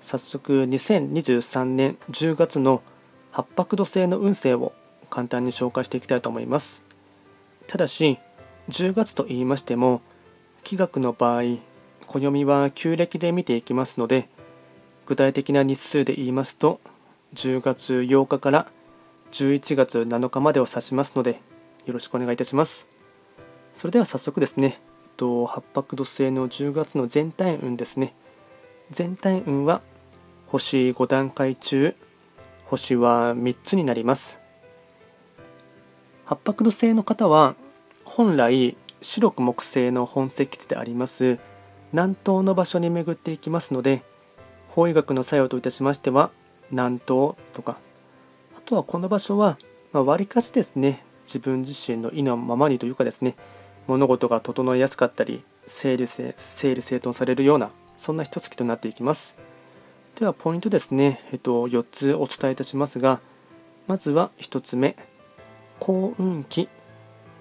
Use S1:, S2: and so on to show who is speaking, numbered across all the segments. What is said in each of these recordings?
S1: 早速2023年10月の八白土星の運勢を簡単に紹介していきたいと思います。ただし、10月と言いましても、気学の場合、暦は旧暦で見ていきますので、具体的な日数で言いますと、10月8日から11月7日までを指しますので、よろしくお願いいたします。それでは早速ですね、八白土星の10月の全体運ですね。全体運は星5段階中星は3つになります八白土星の方は本来白く木星の本石地であります南東の場所に巡っていきますので法医学の作用といたしましては南東とかあとはこの場所はまあ割かしですね自分自身の意のままにというかですね物事が整いやすかったり整理整整理整頓されるようなそんな一月となっていきます。ではポイントですね、えっと、4つお伝えいたしますが、まずは1つ目、幸運期、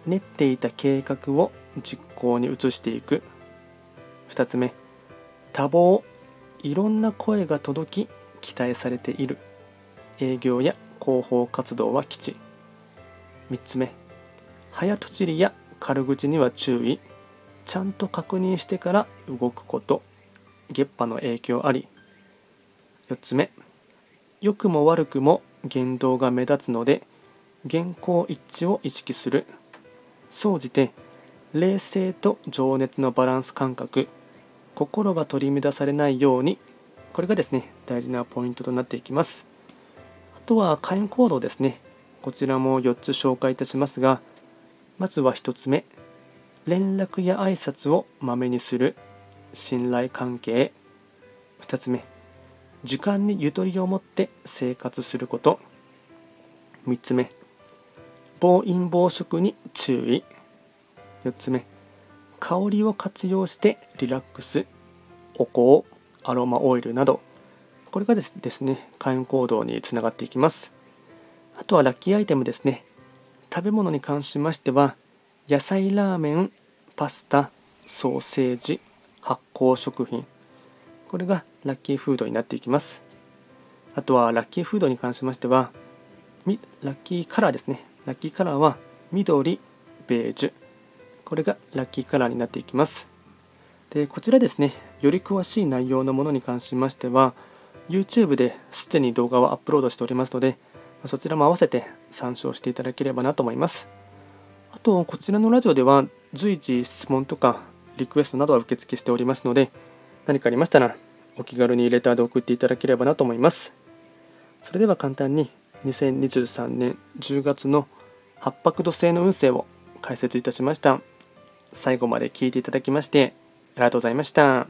S1: 練っていた計画を実行に移していく。2つ目、多忙、いろんな声が届き、期待されている。営業や広報活動は基地。3つ目、早とちりや軽口には注意。ちゃんと確認してから動くこと。月波の影響あり4つ目。良くも悪くも言動が目立つので原稿一致を意識する。総じて冷静と情熱のバランス感覚。心が取り乱されないように。これがですね大事なポイントとなっていきます。あとは会員行動ですね。こちらも4つ紹介いたしますがまずは1つ目。連絡や挨拶をまめにする。信頼関係。2つ目。時間にゆとりを持って生活すること。3つ目暴飲暴食に注意。4つ目香りを活用してリラックス。お香アロマオイルなど。これがですですね開運行動につながっていきます。あとはラッキーアイテムですね。食べ物に関しましては野菜ラーメンパスタソーセージ発酵食品。これがラッキーフードになっていきます。あとはラッキーフードに関しましてはラッキーカラーですね。ラッキーカラーは緑ベージュ。これがラッキーカラーになっていきます。でこちらですね。より詳しい内容のものに関しましては YouTube ですでに動画をアップロードしておりますのでそちらも合わせて参照していただければなと思います。あとこちらのラジオでは随時質問とかリクエストなどは受付しておりますので何かありましたらお気軽にレターで送っていただければなと思いますそれでは簡単に2023年10月の八白土星の運勢を解説いたしました最後まで聞いていただきましてありがとうございました。